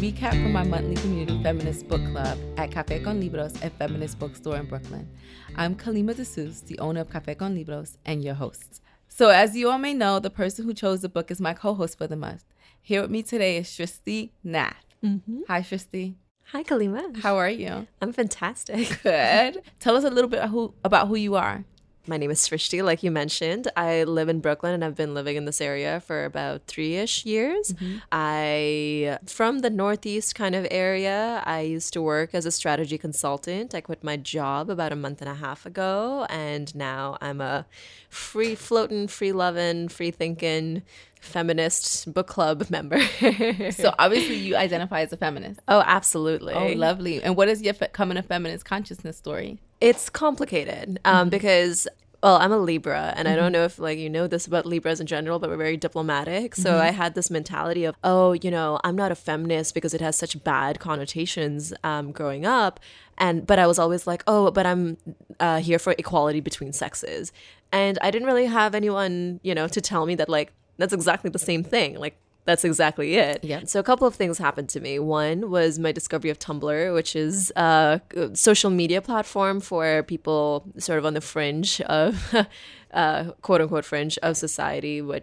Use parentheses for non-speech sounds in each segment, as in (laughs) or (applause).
recap from my monthly community feminist book club at Cafe con Libros, a feminist bookstore in Brooklyn. I'm Kalima DeSuze, the owner of Cafe con Libros, and your host. So, as you all may know, the person who chose the book is my co host for the month. Here with me today is Srishti Nath. Mm-hmm. Hi, Srishti. Hi, Kalima. How are you? I'm fantastic. Good. (laughs) Tell us a little bit who, about who you are. My name is Srishti, like you mentioned. I live in Brooklyn and I've been living in this area for about three ish years. Mm-hmm. I, from the Northeast kind of area, I used to work as a strategy consultant. I quit my job about a month and a half ago, and now I'm a free floating, free loving, free thinking feminist book club (laughs) member. so obviously you identify as a feminist. Oh, absolutely. Oh, lovely. And what is your fe- coming to feminist consciousness story? It's complicated um, mm-hmm. because well, I'm a Libra, and mm-hmm. I don't mm-hmm. know if like you know this about Libras in general, but we're very diplomatic. So mm-hmm. I had this mentality of, oh, you know, I'm not a feminist because it has such bad connotations um, growing up, and but I was always like, oh, but I'm uh, here for equality between sexes, and I didn't really have anyone, you know, to tell me that like that's exactly the same thing. Like that's exactly it. Yeah. So a couple of things happened to me. One was my discovery of Tumblr, which is a social media platform for people sort of on the fringe of (laughs) uh, quote unquote fringe of society, what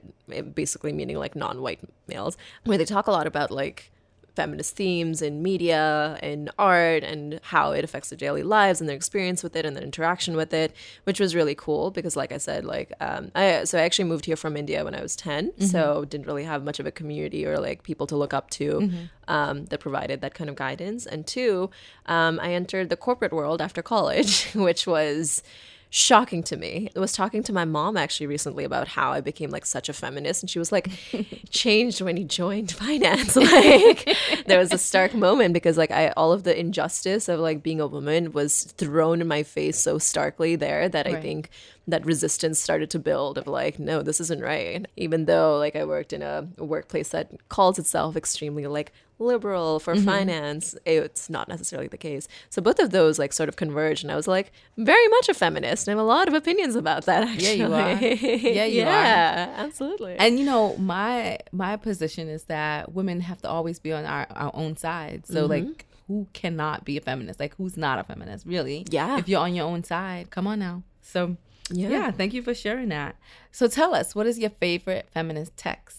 basically meaning like non-white males, where they talk a lot about like feminist themes in media and art and how it affects their daily lives and their experience with it and their interaction with it, which was really cool because, like I said, like um, I so I actually moved here from India when I was 10 mm-hmm. so didn't really have much of a community or like people to look up to mm-hmm. um, that provided that kind of guidance. And two, um, I entered the corporate world after college, (laughs) which was shocking to me. I was talking to my mom actually recently about how I became like such a feminist and she was like (laughs) changed when you joined finance. (laughs) like there was a stark moment because like I all of the injustice of like being a woman was thrown in my face so starkly there that right. I think that resistance started to build of like no this isn't right even though like i worked in a, a workplace that calls itself extremely like liberal for mm-hmm. finance it's not necessarily the case so both of those like sort of converged and i was like very much a feminist and i have a lot of opinions about that actually. (laughs) yeah you are yeah you yeah, are absolutely and you know my my position is that women have to always be on our, our own side so mm-hmm. like who cannot be a feminist like who's not a feminist really yeah if you're on your own side come on now so yeah. yeah, thank you for sharing that. So tell us, what is your favorite feminist text?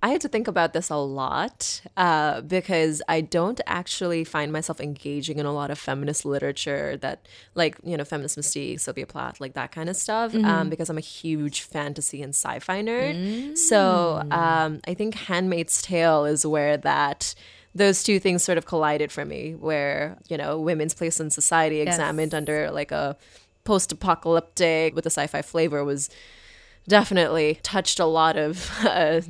I had to think about this a lot uh, because I don't actually find myself engaging in a lot of feminist literature that, like, you know, Feminist Mystique, Sylvia Plath, like that kind of stuff, um, mm-hmm. um, because I'm a huge fantasy and sci fi nerd. Mm. So um, I think Handmaid's Tale is where that those two things sort of collided for me, where, you know, women's place in society examined yes. under like a post-apocalyptic with a sci-fi flavor was definitely touched a lot of (laughs) uh,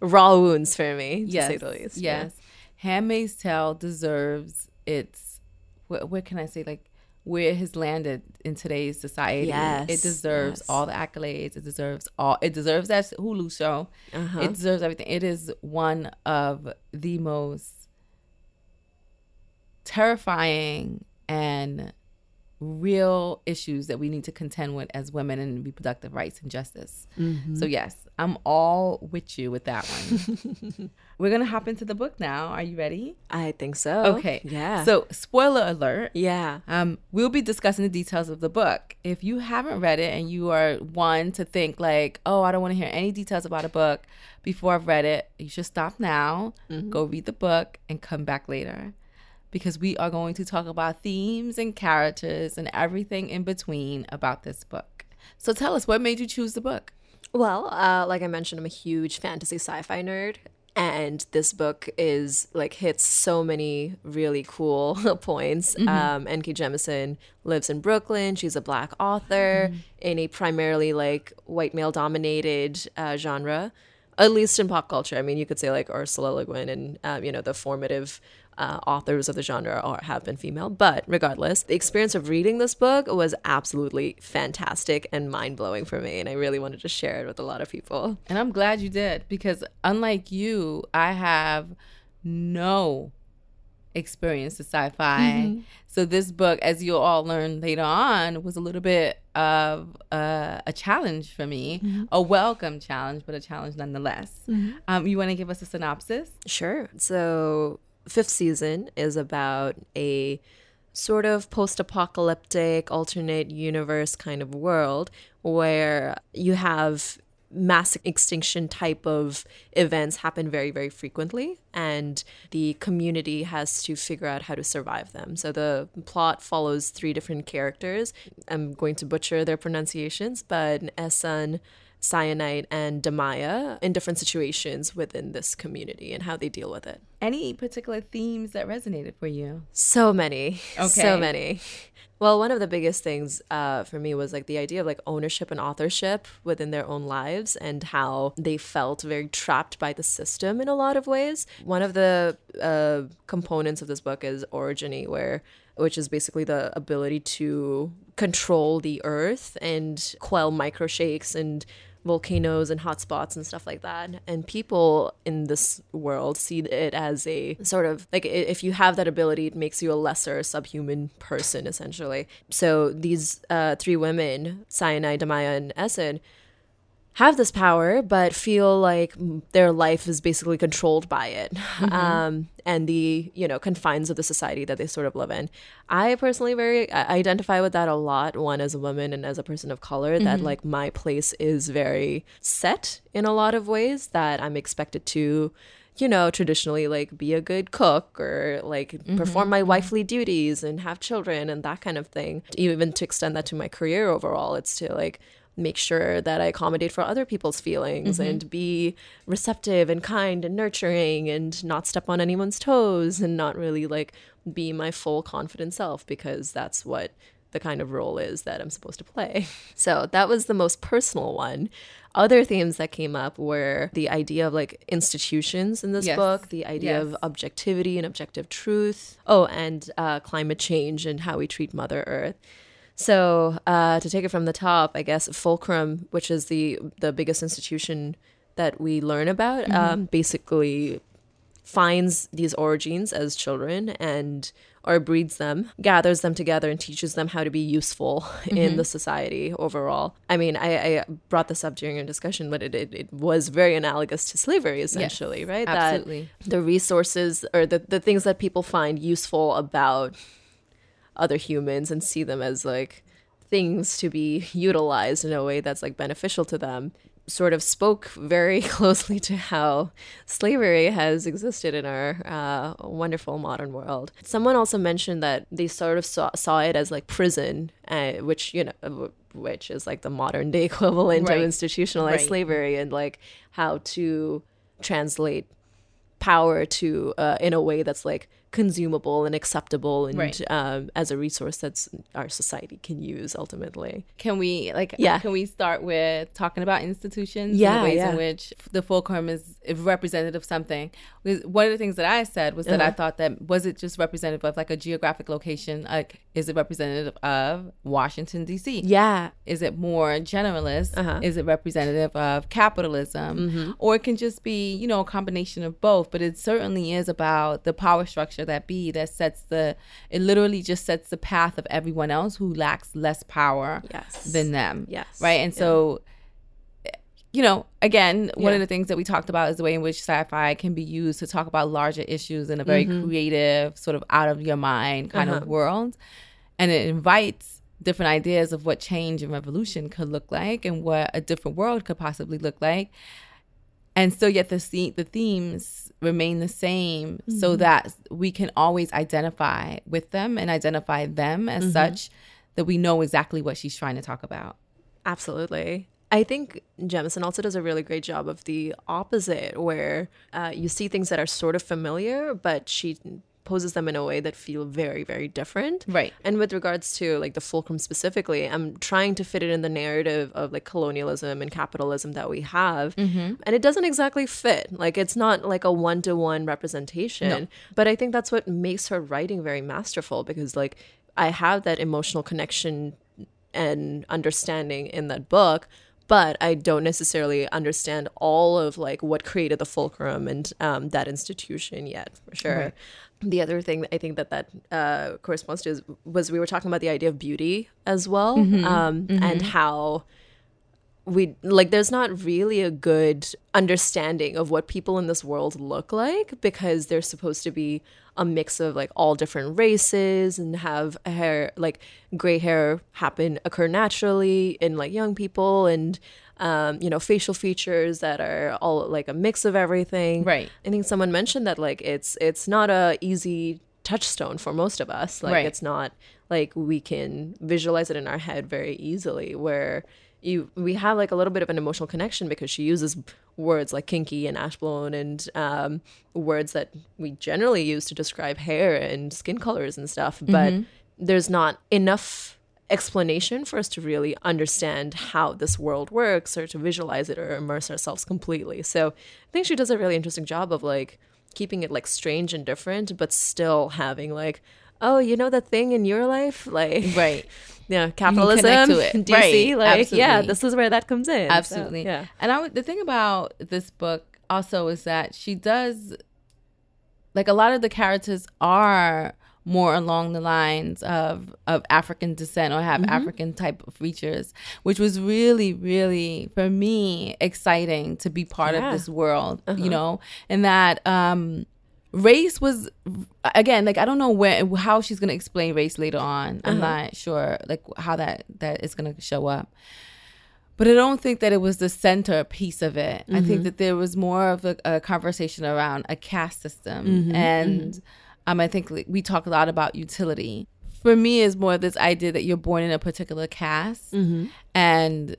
raw wounds for me, to yes, say the least. Yes. Yeah. Handmaid's Tale deserves its, what, what can I say, like, where it has landed in today's society. Yes, it deserves yes. all the accolades. It deserves all. It deserves that Hulu show. Uh-huh. It deserves everything. It is one of the most terrifying and real issues that we need to contend with as women and reproductive rights and justice. Mm-hmm. So yes, I'm all with you with that one. (laughs) We're gonna hop into the book now. Are you ready? I think so. Okay. Yeah. So spoiler alert. Yeah. Um, we'll be discussing the details of the book. If you haven't read it and you are one to think like, oh, I don't want to hear any details about a book before I've read it, you should stop now, mm-hmm. go read the book, and come back later because we are going to talk about themes and characters and everything in between about this book. So tell us, what made you choose the book? Well, uh, like I mentioned, I'm a huge fantasy sci fi nerd. And this book is like hits so many really cool (laughs) points. Mm-hmm. Um, N.K. Jemisin lives in Brooklyn. She's a black author mm-hmm. in a primarily like white male dominated uh, genre, at least in pop culture. I mean, you could say like Ursula Le Guin and um, you know the formative uh, authors of the genre are, have been female. But regardless, the experience of reading this book was absolutely fantastic and mind blowing for me. And I really wanted to share it with a lot of people. And I'm glad you did because, unlike you, I have no experience with sci-fi. Mm-hmm. So this book, as you'll all learn later on, was a little bit of uh, a challenge for me, mm-hmm. a welcome challenge, but a challenge nonetheless. Mm-hmm. Um, you want to give us a synopsis? Sure. So fifth season is about a sort of post apocalyptic, alternate universe kind of world where you have mass extinction type of events happen very very frequently and the community has to figure out how to survive them. So the plot follows three different characters. I'm going to butcher their pronunciations but Essun Syenite and Damaya in different situations within this community and how they deal with it. Any particular themes that resonated for you? So many. Okay. So many. Well, one of the biggest things uh, for me was like the idea of like ownership and authorship within their own lives and how they felt very trapped by the system in a lot of ways. One of the uh, components of this book is orogeny, where which is basically the ability to control the earth and quell microshakes and volcanoes and hotspots and stuff like that. And people in this world see it as a sort of like if you have that ability, it makes you a lesser subhuman person, essentially. So these uh, three women, Syenite, Damaya, and Essun, have this power but feel like their life is basically controlled by it mm-hmm. um, and the you know confines of the society that they sort of live in i personally very I identify with that a lot one as a woman and as a person of color mm-hmm. that like my place is very set in a lot of ways that i'm expected to you know, traditionally like be a good cook or like mm-hmm. perform my mm-hmm. wifely duties and have children and that kind of thing. Even to extend that to my career overall, it's to like make sure that I accommodate for other people's feelings mm-hmm. and be receptive and kind and nurturing and not step on anyone's toes and not really like be my full confident self because that's what the kind of role is that I'm supposed to play. (laughs) So that was the most personal one. Other themes that came up were the idea of like institutions in this yes. book, the idea yes. of objectivity and objective truth. Oh, and uh, climate change and how we treat Mother Earth. So uh, to take it from the top, I guess Fulcrum, which is the the biggest institution that we learn about, mm-hmm. um, basically finds these orogenes as children and or breeds them, gathers them together, and teaches them how to be useful (laughs) mm-hmm. in the society overall. I mean, I, I, brought this up during a discussion, but it, it, it was very analogous to slavery, essentially, yes, right? Absolutely. That the resources or the, the things that people find useful about other humans and see them as like things to be utilized in a way that's like beneficial to them sort of spoke very (laughs) closely to how slavery has existed in our uh, wonderful modern world. Someone also mentioned that they sort of saw, saw it as like prison, uh, which, you know, which is like the modern day (laughs) equivalent right. of institutionalized right. slavery, and like how to translate power to uh, in a way that's like consumable and acceptable and right. um, as a resource that our society can use ultimately. Can we like yeah. can we start with talking about institutions yeah, the ways yeah. in which the fulcrum is representative of something? One of the things that I said was that uh-huh. I thought that was it just representative of like a geographic location? Like is it representative of Washington D.C.? Yeah. Is it more generalist? Uh-huh. Is it representative of capitalism? Mm-hmm. Or it can just be, you know, a combination of both, but it certainly is about the power structure that be that sets the it literally just sets the path of everyone else who lacks less power yes. than them. Yes. Right. And yeah. so you know, again, one of the things that we talked about is the way in which sci-fi can be used to talk about larger issues in a very mm-hmm. creative, sort of out of your mind kind uh-huh. of world. And it invites different ideas of what change and revolution could look like and what a different world could possibly look like. And so yet the the themes remain the same mm-hmm. so that we can always identify with them and identify them as mm-hmm. such that we know exactly what she's trying to talk about. Absolutely. I think Jemisin also does a really great job of the opposite, where uh, you see things that are sort of familiar, but she poses them in a way that feel very very different right and with regards to like the fulcrum specifically i'm trying to fit it in the narrative of like colonialism and capitalism that we have mm-hmm. and it doesn't exactly fit like it's not like a one-to-one representation no. but i think that's what makes her writing very masterful because like i have that emotional connection and understanding in that book but I don't necessarily understand all of like what created the fulcrum and um, that institution yet, for sure. Right the other thing I think that that uh, corresponds to is, was we were talking about the idea of beauty as well, mm-hmm. Um, mm-hmm. and how we like there's not really a good understanding of what people in this world look like because they're supposed to be a mix of like all different races and have hair like gray hair happen occur naturally in like young people and um, you know facial features that are all like a mix of everything Right. i think someone mentioned that like it's it's not a easy touchstone for most of us like Right. it's not like we can visualize it in our head very easily where you we have like a little bit of an emotional connection because she uses words like kinky and ash blown and um, words that we generally use to describe hair and skin colors and stuff but there's not enough explanation for us to really understand how this world works or to visualize it or immerse ourselves completely so i think she does a really interesting job of like keeping it like strange and different but still having like oh you know that thing in your life (laughs) like Right. (laughs) yeah capitalism to (laughs) it. do you Right. see like yeah this is where that comes in So, Absolutely. yeah And I would, the thing about this book also is that she does like a lot of the characters are more along the lines of of African descent or have mm-hmm. African type of features, which was really, really for me exciting to be part Yeah. of this world, you uh-huh. know, and that um race was again like i don't know where how she's gonna explain race later on. I'm uh-huh. not sure like how that that is gonna show up. But I don't think that it was the center piece of it. I think mm-hmm. that there was more of a, a conversation around a caste system, mm-hmm. and um, I think we talk a lot about utility. For me, is more this idea that you're born in a particular caste, and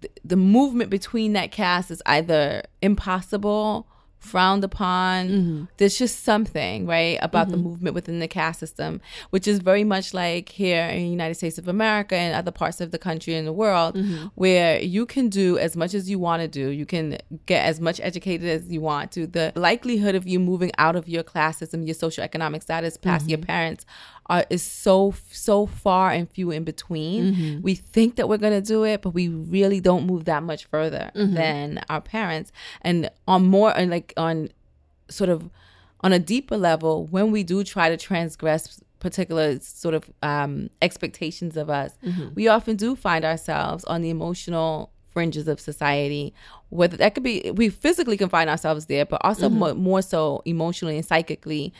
th- the movement between that caste is either impossible frowned upon. Mm-hmm. There's just something right about the mm-hmm. movement within the caste system which is very much like here in the united states of america and other parts of the country and the world mm-hmm. where you can do as much as you want to do. You can get as much educated as you want to. The likelihood of you moving out of your class system your socioeconomic status past your parents are, is so so far and few in between. Mm-hmm. We think that we're gonna do it, but we really don't move that much further mm-hmm. than our parents. And on more and like on sort of on a deeper level, when we do try to transgress particular sort of um, expectations of us, mm-hmm. we often do find ourselves on the emotional fringes of society. Whether that could be, we physically can find ourselves there, but also mo- more so emotionally and psychically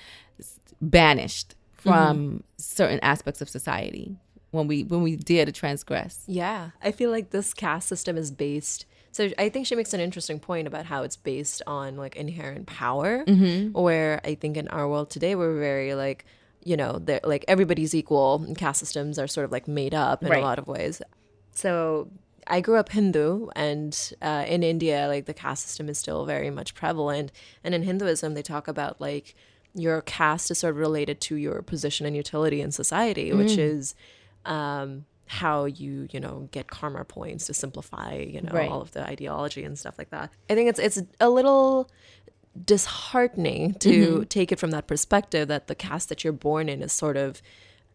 banished from certain aspects of society when we when we dare to transgress. Yeah, I feel like this caste system is based. So I think she makes an interesting point about how it's based on like inherent power, Mm-hmm. where I think in our world today we're very like, you know, they're like everybody's equal, and caste systems are sort of like made up in Right. a lot of ways. So I grew up Hindu, and uh, in India, like the caste system is still very much prevalent. And in Hinduism, they talk about like your caste is sort of related to your position and utility in society, which Mm. is um, how you you know get karma points to simplify you know Right. all of the ideology and stuff like that. I think it's it's a little disheartening to Mm-hmm. take it from that perspective that the caste that you're born in is sort of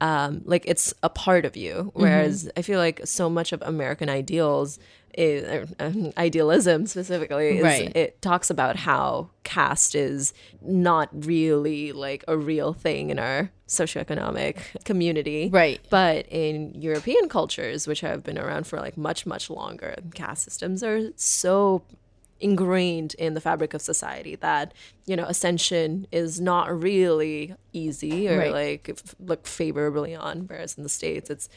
um, like it's a part of you. Whereas Mm-hmm. I feel like so much of American ideals, is, um, idealism specifically, is, Right. it talks about how caste is not really like a real thing in our socioeconomic community. Right. But in European cultures, which have been around for like much, much longer, caste systems are so ingrained in the fabric of society that you know ascension is not really easy or Right. like look favorably on whereas in the states it's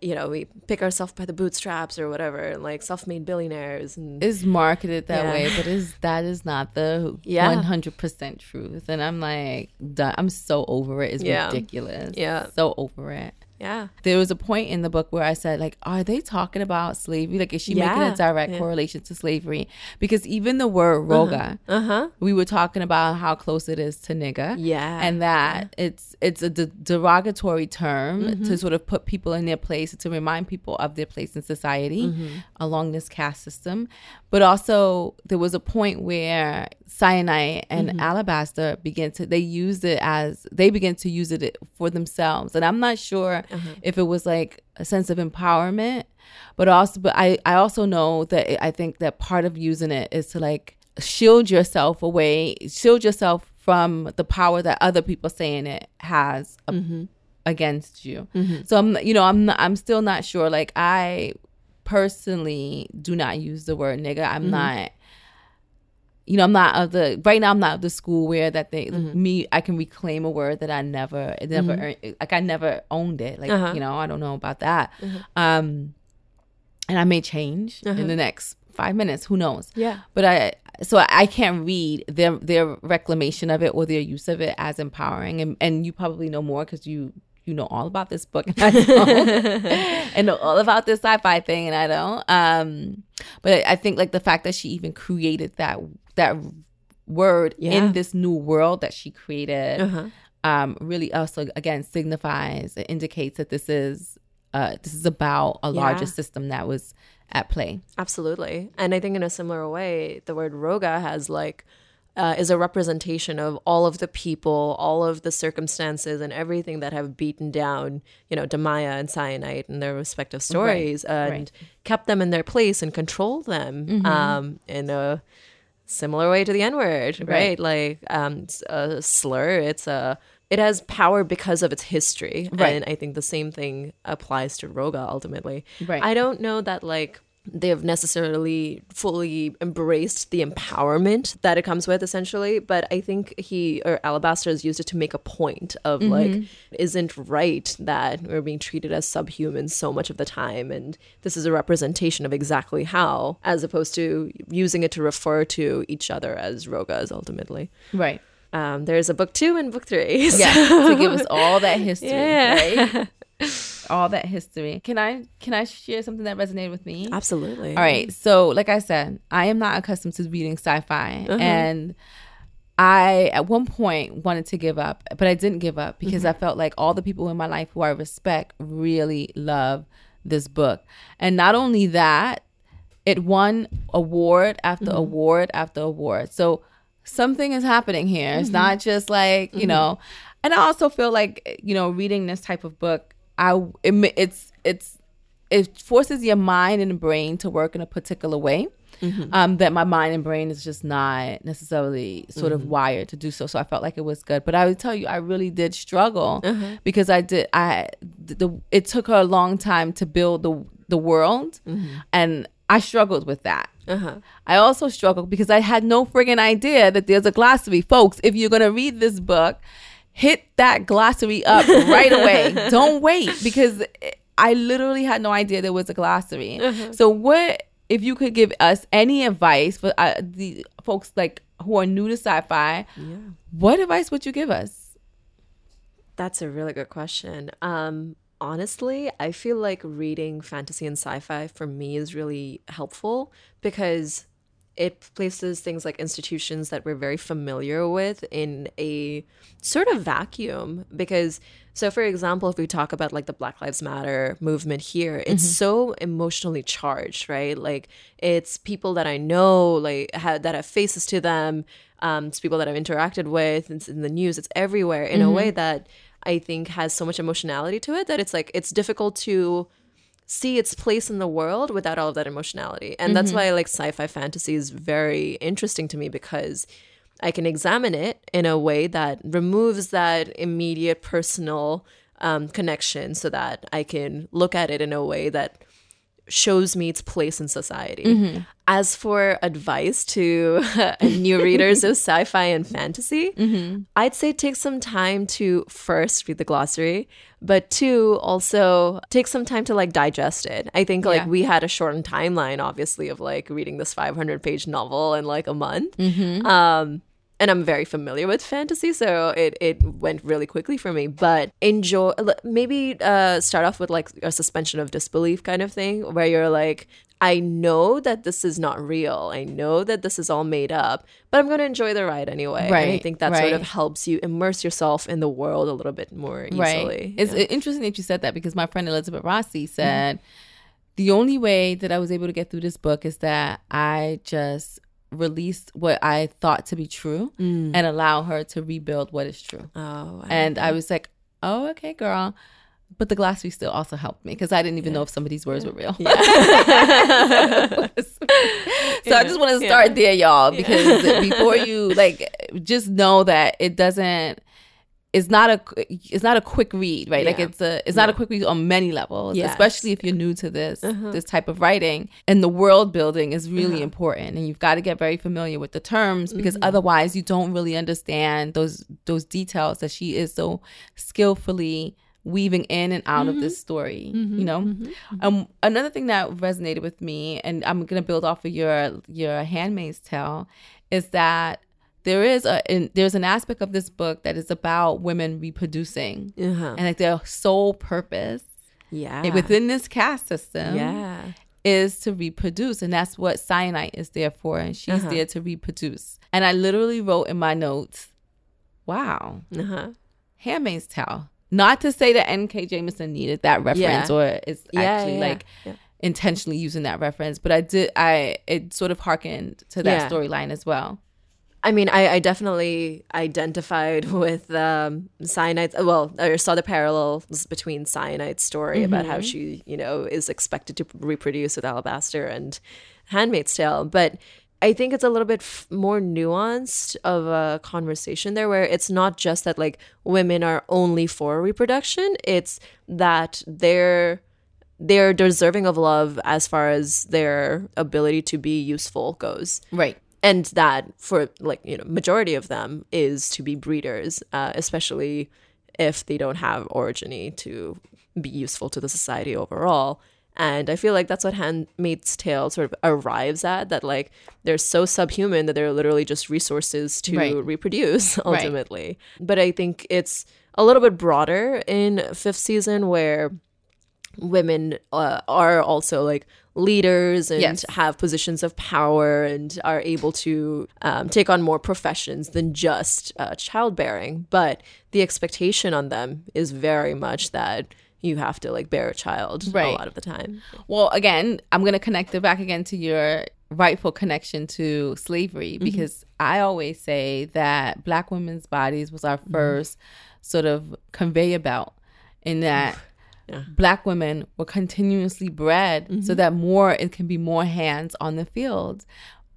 you know we pick ourselves by the bootstraps or whatever and like self-made billionaires and It's marketed that Yeah. way, but is that is not the Yeah. one hundred percent truth. And I'm like, done. I'm so over it. It's Yeah. ridiculous. Yeah. so over it. Yeah There was a point in the book where I said, like, are they talking about slavery? Like, is she making a direct Yeah. correlation to slavery? Because even the word rogga, uh-huh we were talking about how close it is to nigga. Yeah. And that it's it's a de- derogatory term Mm-hmm. to sort of put people in their place, to remind people of their place in society Mm-hmm. along this caste system. But also there was a point where syenite and Mm-hmm. alabaster began to they used it as they began to use it for themselves. And I'm not sure Uh-huh. if it was like a sense of empowerment, but also but I I also know that it, I think that part of using it is to like shield yourself away, shield yourself from the power that other people saying it has a- against you. So I'm you know I'm not, I'm still not sure like I personally do not use the word nigga. I'm Mm-hmm. not. You know, I'm not of the right now. I'm not of the school where that they Mm-hmm. me. I can reclaim a word that I never, it never, earned, like I never owned it. Like Uh-huh. you know, I don't know about that. Um, and I may change Uh-huh. in the next five minutes. Who knows? Yeah. But I, so I can't read their their reclamation of it or their use of it as empowering. And and you probably know more because you you know all about this book and I don't, (laughs) and know all about this sci-fi thing and I don't. Um, but I think like the fact that she even created that that word Yeah. in this new world that she created Uh-huh. um, really also again signifies it indicates that this is uh, this is about a larger Yeah. system that was at play. Absolutely. And I think in a similar way, the word rogga has like uh, is a representation of all of the people, all of the circumstances, and everything that have beaten down, you know, Damaya and Syenite in their respective stories, and right. kept them in their place and controlled them Mm-hmm. um, in a similar way to the N word, right? Right. Like um, it's a slur. It's a it has power because of its history, Right. and I think the same thing applies to Rogga ultimately. Right. I don't know that like they have necessarily fully embraced the empowerment that it comes with essentially but i think he or alabaster has used it to make a point of like isn't right that we're being treated as subhumans so much of the time and this is a representation of exactly how as opposed to using it to refer to each other as roggas ultimately Right. um, there's a book two and book three Yeah. to give us all that history. (laughs) Yeah. Right. All that history. Can I can I share something that resonated with me? absolutely All right. So, like I said, I am not accustomed to reading sci-fi, Uh-huh. and I at one point wanted to give up, but I didn't give up because Mm-hmm. I felt like all the people in my life who I respect really love this book, and not only that, it won award after Mm-hmm. award after award. So something is happening here. Mm-hmm. It's not just like you know, and I also feel like you know, reading this type of book, I it, it's it's it forces your mind and brain to work in a particular way um, that my mind and brain is just not necessarily sort of wired to do so. So I felt like it was good, but I would tell you, I really did struggle because I did. I the it took her a long time to build the the world, and I struggled with that. uh-huh I also struggled because I had no friggin' idea that there's a glossary. Folks, if you're gonna read this book, hit that glossary up right away. (laughs) Don't wait because I literally had no idea there was a glossary. So what if you could give us any advice for uh, the folks like who are new to sci-fi? yeah What advice would you give us? That's a really good question. Um, honestly, I feel like reading fantasy and sci-fi for me is really helpful because it places things like institutions that we're very familiar with in a sort of vacuum because so for example if we talk about like the black lives matter movement here it's so emotionally charged right? Like it's people that i know like ha- that have faces to them um it's people that i've interacted with it's in the news it's everywhere in a way that i think has so much emotionality to it that it's like it's difficult to see its place in the world without all of that emotionality. And that's why I like sci-fi fantasy is very interesting to me because I can examine it in a way that removes that immediate personal um, connection so that I can look at it in a way that shows me its place in society. As for advice to (laughs) new readers of (laughs) sci-fi and fantasy, I'd say take some time to first read the glossary, but two, also take some time to like digest it. I think like Yeah. we had a shortened timeline, obviously, of like reading this 500 page novel in like a month. Um, and I'm very familiar with fantasy, so it, it went really quickly for me. But enjoy, maybe uh, start off with like a suspension of disbelief kind of thing, where you're like, I know that this is not real. I know that this is all made up, but I'm going to enjoy the ride anyway. And I think that sort of helps you immerse yourself in the world a little bit more easily. Right. It's Yeah. interesting that you said that because my friend Elizabeth Rossi said the only way that I was able to get through this book is that I just released what I thought to be true mm. and allow her to rebuild what is true. oh, I And I was like, oh, okay, girl. But the glossary still also helped me because I didn't even know if some of these words were real. (laughs) so I just want to start there, y'all, because before you like, just know that it doesn't. It's not a it's not a quick read, right? Like it's a it's not a quick read on many levels, Yes. especially if you're new to this Uh-huh. this type of writing. And the world building is really important, and you've got to get very familiar with the terms because Mm-hmm. otherwise you don't really understand those those details that she is so skillfully weaving in and out of this story you know um another thing that resonated with me and i'm gonna build off of your your handmaid's tale is that there is a in, there's an aspect of this book that is about women reproducing Uh-huh. and like their sole purpose Yeah. within this caste system yeah. is to reproduce and that's what syenite is there for and she's Uh-huh. there to reproduce and i literally wrote in my notes wow Uh-huh. handmaid's tale not to say that nk jemisin needed that reference Yeah. or is Yeah, actually yeah, like intentionally using that reference but i did i it sort of harkened to that storyline as well I mean, I, I definitely identified (laughs) with um, Syenite's. Well, I saw the parallels between Syenite's story about how she, you know, is expected to reproduce with Alabaster and Handmaid's Tale. But I think it's a little bit f- more nuanced of a conversation there, where it's not just that like women are only for reproduction; it's that they're they're deserving of love as far as their ability to be useful goes right and that for like you know majority of them is to be breeders uh, especially if they don't have orogeny to be useful to the society overall. And i feel like that's what handmaid's tale sort of arrives at that like they're so subhuman that they're literally just resources to Right. reproduce (laughs) ultimately. But i think it's a little bit broader in fifth season where women uh, are also like leaders and Yes. have positions of power and are able to um, take on more professions than just uh, childbearing. But the expectation on them is very much that you have to like bear a child a lot of the time. Well, again, I'm going to connect it back again to your rightful connection to slavery Mm-hmm. because I always say that black women's bodies was our Mm-hmm. first sort of conveyor belt in that Yeah. black women were continuously bred Mm-hmm. so that more it can be more hands on the field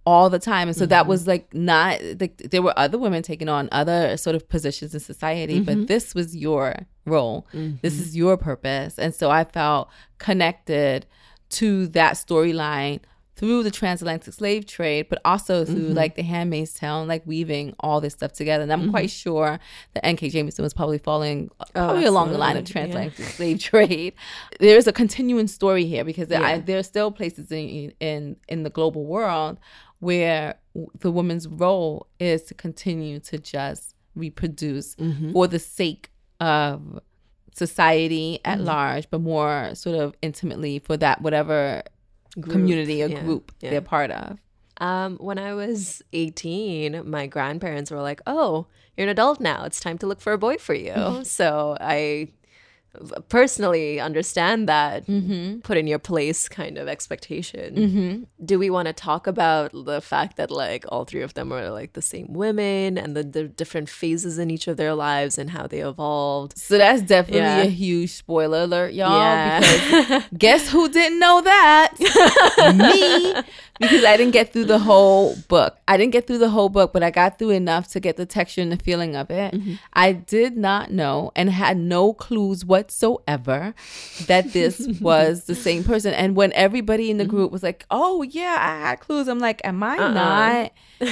all the time and so that Mm-hmm. was like not like there were other women taking on other sort of positions in society Mm-hmm. but this was your role this is your purpose and so i felt connected to that storyline through the transatlantic slave trade but also through Mm-hmm. like the handmaid's tale like weaving all this stuff together and i'm quite sure that nk jemisin was probably following probably along the line of absolutely, yeah. transatlantic slave trade (laughs) there's a continuing story here because there, I, there are still places in, in in the global world where the woman's role is to continue to just reproduce Mm-hmm. for the sake of society at large but more sort of intimately for that whatever community a yeah, group yeah. they're part of Um, when I was 18, my grandparents were like, "Oh, you're an adult now. It's time to look for a boy for you." (laughs) so I personally understand that mm-hmm. put in your place kind of expectation. Mm-hmm. Do we want to talk about the fact that like all three of them are like the same women and the, the different phases in each of their lives and how they evolved? so that's definitely Yeah. a huge spoiler alert y'all Yeah. because (laughs) guess who didn't know that (laughs) me because i didn't get through the whole book. I didn't get through the whole book but i got through enough to get the texture and the feeling of it. Mm-hmm. I did not know and had no clues whatsoever that this (laughs) was the same person. And when everybody in the mm-hmm. group was like oh yeah i had clues i'm like am i uh-uh. not (laughs)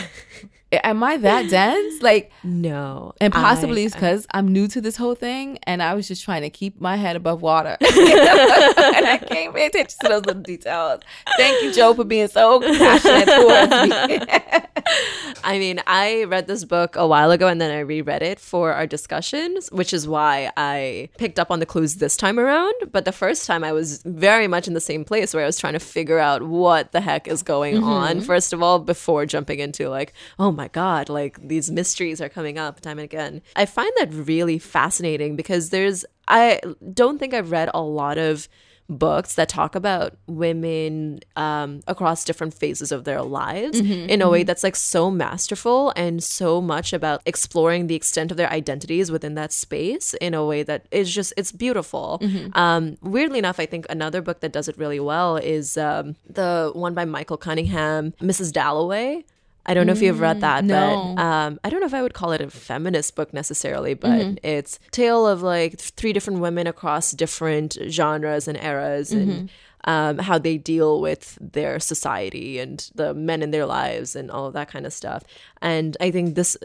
am i that dense like No. and possibly I- it's because I'm new to this whole thing and I was just trying to keep my head above water. (laughs) and I can't pay attention to those little details. Thank you, Joe, for being so passionate towards me. (laughs) I mean, I read this book a while ago and then I reread it for our discussions, which is why I picked up on the clues this time around. But the first time I was very much in the same place where I was trying to figure out what the heck is going mm-hmm. on, first of all, before jumping into like, oh my God, like these mysteries are coming up time and again. I find that really fascinating because there's, I don't think I've read a lot of books that talk about women um, across different phases of their lives in a way that's like so masterful and so much about exploring the extent of their identities within that space in a way that is just it's beautiful. Um, weirdly enough i think another book that does it really well is um, the one by michael cunningham mrs dalloway I don't know if you've read that, Mm, no. but um, I don't know if I would call it a feminist book necessarily, but it's tale of like th- three different women across different genres and eras and um, how they deal with their society and the men in their lives and all of that kind of stuff. And I think this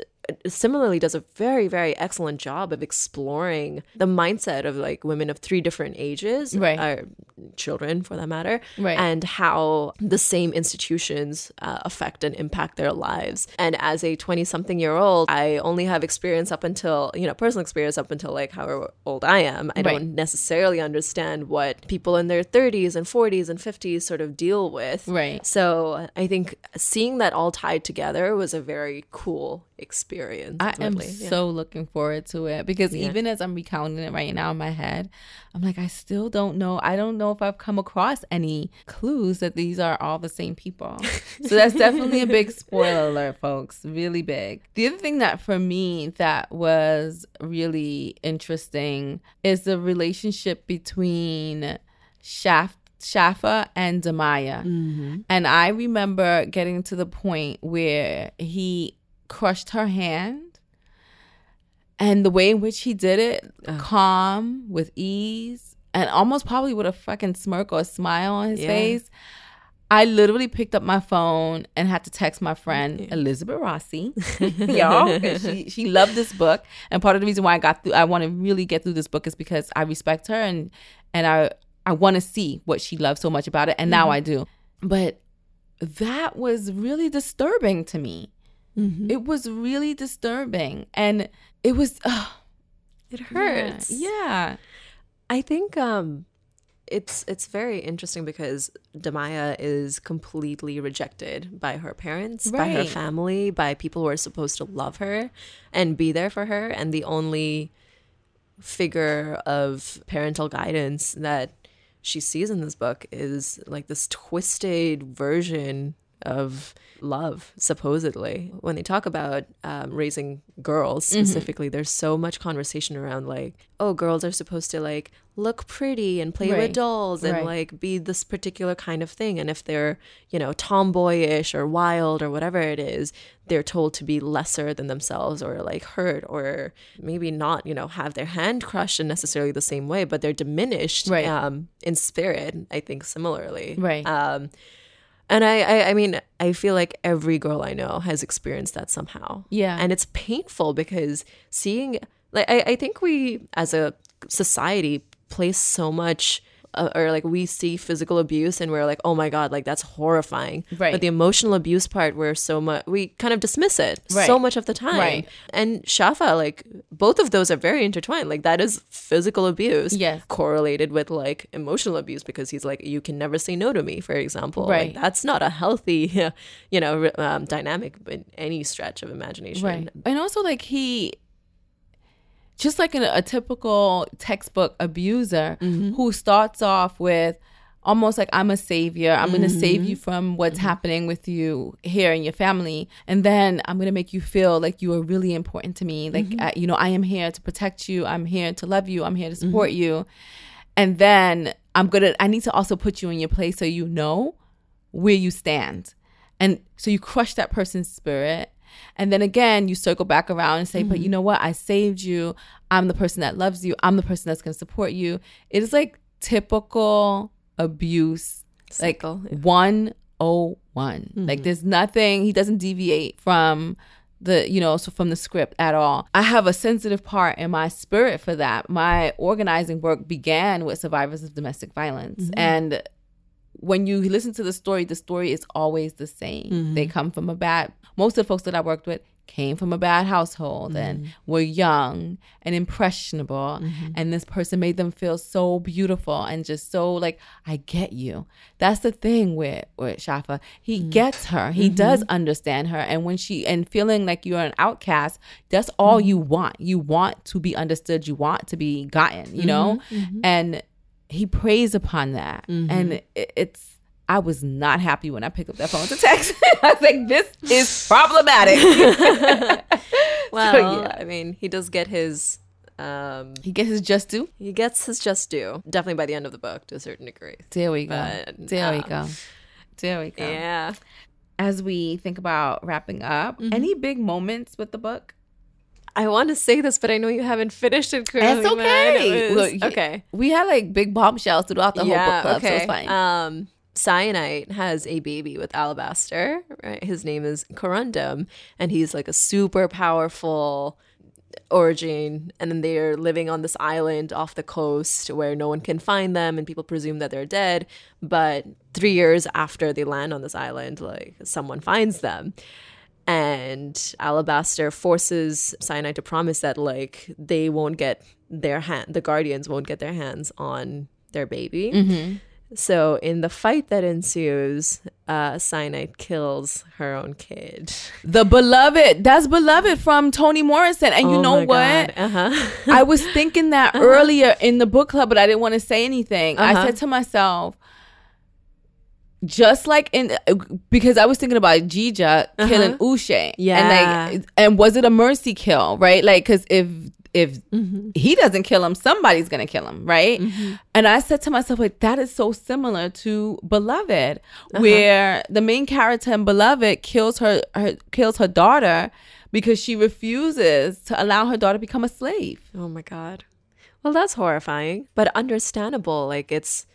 similarly does a very very excellent job of exploring the mindset of like women of three different ages Right. or children for that matter Right. and how the same institutions uh, affect and impact their lives and as a 20 something year old i only have experience up until you know personal experience up until like however old i am i Right. don't necessarily understand what people in their 30s and 40s and 50s sort of deal with Right. so i think seeing that all tied together was a very cool experience I am. Yeah. so looking forward to it because even as I'm recounting it right now in my head, I'm like, I still don't know. I don't know if I've come across any clues that these are all the same people. so that's (laughs) definitely a big spoiler alert, folks. Really big. The other thing that for me that was really interesting is the relationship between Shaft. Schaffa and Damaya. Mm-hmm. And I remember getting to the point where he crushed her hand and the way in which he did it, calm, with ease, and almost probably with a fucking smirk or a smile on his Yeah. face. I literally picked up my phone and had to text my friend Elizabeth Rossi, (laughs) (laughs) y'all. She she loved this book, and part of the reason why I got through, I want to really get through this book is because I respect her and and I I want to see what she loves so much about it, and now mm-hmm. I do. But that was really disturbing to me. It was really disturbing, and it was. Uh, it hurts Yeah. I think um it's it's very interesting because Damaya is completely rejected by her parents, by her family, by people who are supposed to love her and be there for her and the only figure of parental guidance that she sees in this book is like this twisted version of love supposedly when they talk about um, raising girls specifically there's so much conversation around like oh girls are supposed to like look pretty and play Right. with dolls and Right. like be this particular kind of thing and if they're you know tomboyish or wild or whatever it is they're told to be lesser than themselves or like hurt or maybe not you know have their hand crushed in necessarily the same way but they're diminished Right. um, in spirit i think similarly Right. um, and I, I, I mean, I feel like every girl I know has experienced that somehow. Yeah. And it's painful because seeing, like, I, I think we as a society place so much, uh, or like we see physical abuse and we're like, oh my God, like that's horrifying. Right. But the emotional abuse part, we're so much, we kind of dismiss it Right. so much of the time. Right. And Schaffa, like, both of those are very intertwined. Like, that is physical abuse Yes. correlated with like emotional abuse because he's like you can never say no to me for example Right. like that's not a healthy (laughs) you know um, dynamic in any stretch of imagination Right. And also, like, he, just like a, a typical textbook abuser mm-hmm. who starts off with almost like, I'm a savior. I'm going to mm-hmm. save you from what's mm-hmm. happening with you here in your family. And then I'm going to make you feel like you are really important to me. Like, uh, you know, I am here to protect you. I'm here to love you. I'm here to support you. And then I'm going to, I need to also put you in your place so you know where you stand. And so you crush that person's spirit. And then again, you circle back around and say, but you mm-hmm. know what? I saved you. I'm the person that loves you. I'm the person that's going to support you. It is like typical abuse, Cycle, like 101. Like there's nothing, he doesn't deviate from the you know so from the script at all i have a sensitive part in my spirit for that my organizing work began with survivors of domestic violence mm-hmm. and when you listen to the story, the story is always the same. Mm-hmm. They come from a bad, most of the folks that I worked with came from a bad household mm-hmm. and were young and impressionable. Mm-hmm. And this person made them feel so beautiful and just so like, I get you. That's the thing with, with Schaffa. He gets her, he does understand her. And when she, and feeling like you're an outcast, that's all you want. You want to be understood, you want to be gotten, you know? And he preys upon that. And it, it's i was not happy when i picked up that phone to text. (laughs) I was like this is (laughs) problematic. (laughs) Well yeah. i mean he does get his um he gets his just due? he gets his just due. Definitely by the end of the book to a certain degree. There we go. But, there we um, go. There we go. yeah. As we think about wrapping up, Mm-hmm. any big moments with the book? I want to say this, but I know you haven't finished it. Curly, It's okay. It was- Look, okay. We had like big bombshells throughout the whole book club, so it's fine. Um, Syenite has a baby with Alabaster. Right, his name is Corundum, and he's like a super powerful orogene. And then they're living on this island off the coast where no one can find them, and people presume that they're dead. But three years after they land on this island, like someone finds them. And Alabaster forces Syenite to promise that like they won't get their hand, the Guardians won't get their hands on their baby. Mm-hmm. So in the fight that ensues, uh, Syenite kills her own kid. (laughs) the beloved, that's beloved from Toni Morrison, and you Oh know what? Uh huh. I was thinking that (laughs) earlier in the book club, but I didn't want to say anything. I Uh-huh. said to myself, just like in because I was thinking about Jija killing Uche, Uh-huh. Yeah. and like, and was it a mercy kill, right? Like, because if if Mm-hmm. he doesn't kill him, somebody's gonna kill him, right? And I said to myself, like, that is so similar to Beloved, Uh-huh. where the main character in Beloved kills her, her kills her daughter because she refuses to allow her daughter to become a slave. Oh my god. Well, that's horrifying, but understandable. Like it's,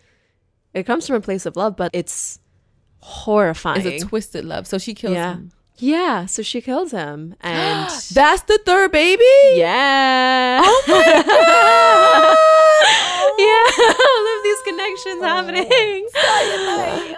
it comes from a place of love, but it's horrifying. It's a twisted love. So she kills yeah. him. Yeah. So she kills him, and (gasps) That's the third baby? yeah. Oh (laughs) yeah, (laughs) all of connections happening. (laughs) (laughs)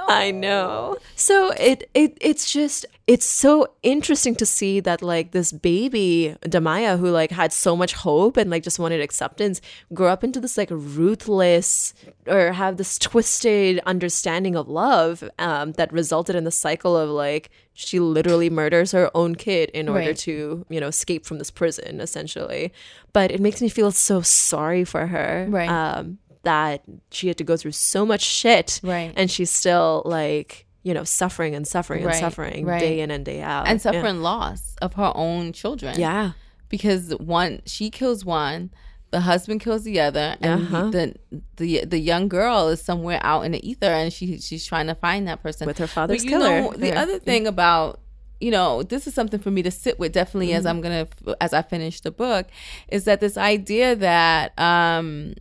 I know. So it it it's just it's so interesting to see that like this baby Damaya who like had so much hope and like just wanted acceptance grew up into this like ruthless or have this twisted understanding of love um, that resulted in the cycle of like she literally murders her own kid in order Right. to you know escape from this prison essentially but it makes me feel so sorry for her Right. um, that she had to go through so much shit Right. and she's still like you know suffering and suffering and suffering right. day in and day out And Yeah. suffering loss of her own children. yeah Because one she kills one, the husband kills the other, and Uh-huh. the the the young girl is somewhere out in the ether and she she's trying to find that person. with her father's But you killer know, the Yeah. other thing about you know, this is something for me to sit with definitely Mm-hmm. as I'm gonna as I finish the book, is that this idea that um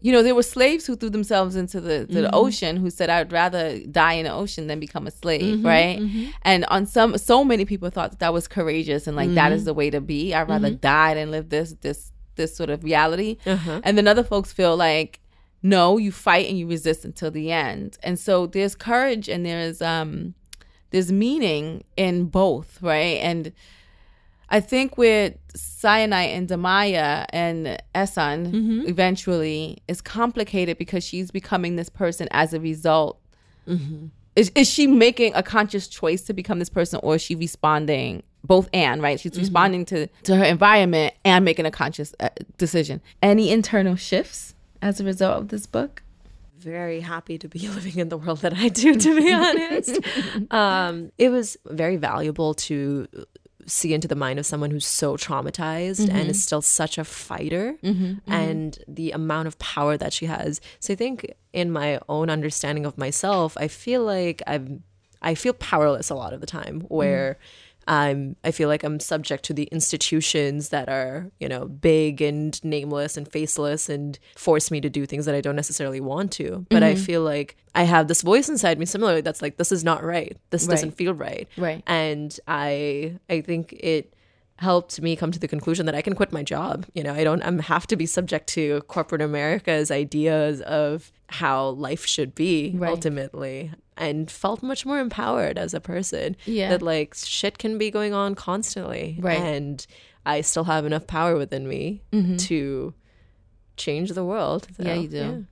you know, there were slaves who threw themselves into the, to Mm-hmm. the ocean who said, I'd rather die in the ocean than become a slave, Mm-hmm, right? And on some, so many people thought that, that was courageous and like that Mm-hmm. is the way to be. I'd rather die than live this, this, this sort of reality. Uh-huh. And then other folks feel like, no, you fight and you resist until the end. And so there's courage and there's, um, there's meaning in both, right? And I think with Syenite and Damaya and Essun, eventually, is complicated because she's becoming this person as a result. Is, is she making a conscious choice to become this person, or is she responding? Both and right, she's responding to to her environment and making a conscious uh, decision. Any internal shifts as a result of this book? very happy to be (laughs) living in the world that I do, to be (laughs) honest. um, it was very valuable to see into the mind of someone who's so traumatized and is mm-hmm. still such a fighter mm-hmm, mm-hmm. and the amount of power that she has. So I think in my own understanding of myself, I feel like I'm I feel powerless a lot of the time where I'm I feel like I'm subject to the institutions that are, you know, big and nameless and faceless and force me to do things that I don't necessarily want to. But I mm-hmm. feel like I have this voice inside me similarly that's like this is not right. This doesn't feel right. Right. And I I think it helped me come to the conclusion that I can quit my job. You know, I don't I'm have to be subject to corporate America's ideas of how life should be Right. ultimately and felt much more empowered as a person. Yeah. That like shit can be going on constantly. Right. And I still have enough power within me to change the world. Mm-hmm. Yeah, you do.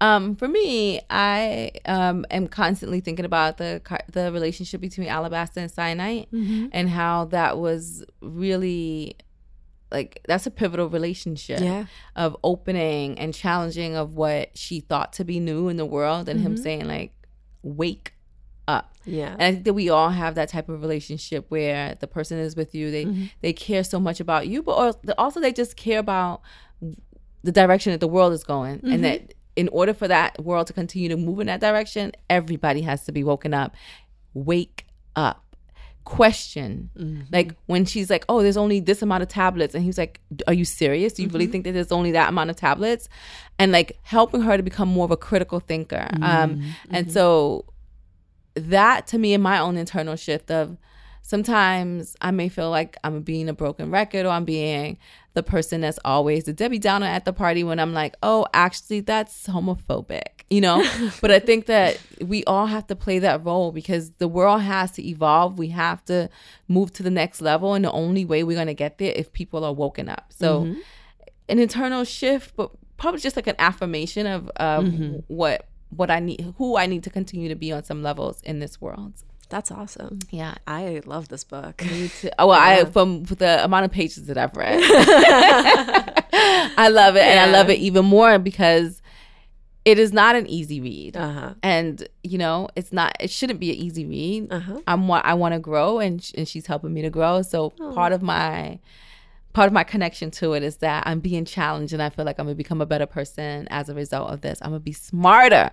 Um, for me, I um, am constantly thinking about the the relationship between Alabaster and Syenite, Mm-hmm. and how that was really like that's a pivotal relationship Yeah. of opening and challenging of what she thought to be new in the world, and him Mm-hmm. saying like, "Wake up." Yeah. And I think that we all have that type of relationship where the person is with you, they Mm-hmm. they care so much about you, but also they just care about the direction that the world is going, Mm-hmm. and that in order for that world to continue to move in that direction, everybody has to be woken up. Wake up. Question. Mm-hmm. Like when she's like oh there's only this amount of tablets and he's like are you serious? Do you really mm-hmm. think that there's only that amount of tablets? And like helping her to become more of a critical thinker. Um mm-hmm. and so that to me in my own internal shift of sometimes I may feel like I'm being a broken record or I'm being the person that's always the Debbie Downer at the party when I'm like, oh, actually, that's homophobic, you know? (laughs) but I think that we all have to play that role because the world has to evolve. We have to move to the next level. And the only way we're going to get there if people are woken up. So, mm-hmm. an internal shift, but probably just like an affirmation of, of mm-hmm. what what I need, who I need to continue to be on some levels in this world. That's awesome. Yeah. I love this book. Me too. Oh, well, I from the amount of pages that I've read, (laughs) (laughs) I love it, and I love it even more because it is not an easy read, Uh huh. and you know, it's not. It shouldn't be an easy read. Uh huh. I'm what I want to grow, and sh- and she's helping me to grow. So part of my part of my connection to it is that I'm being challenged, and I feel like I'm gonna become a better person as a result of this. I'm gonna be smarter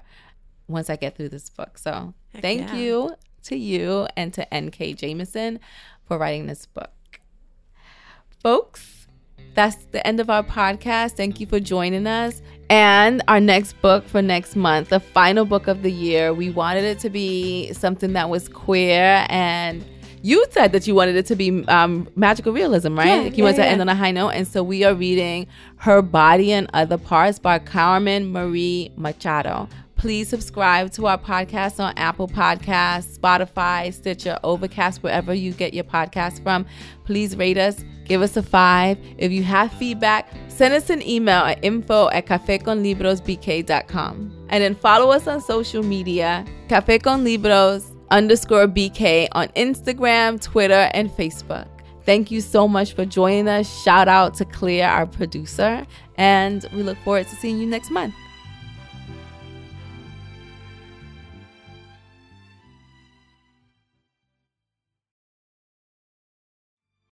once I get through this book. So thank yeah. you to you and to N.K. Jemisin for writing this book, folks. That's the end of our podcast. Thank you for joining us. And our next book for next month, the final book of the year, we wanted it to be something that was queer. And you said that you wanted it to be um, magical realism, right? Yeah, like you wanted yeah, to yeah. end on a high note. And so we are reading Her Body and Other Parts by Carmen Maria Machado. Please subscribe to our podcast on Apple Podcasts, Spotify, Stitcher, Overcast, wherever you get your podcast from. Please rate us, give us a five. If you have feedback, send us an email at info at cafeconlibrosbk.com. And then follow us on social media, Cafe Con Libros underscore BK on Instagram, Twitter, and Facebook. Thank you so much for joining us. Shout out to Claire, our producer, and we look forward to seeing you next month.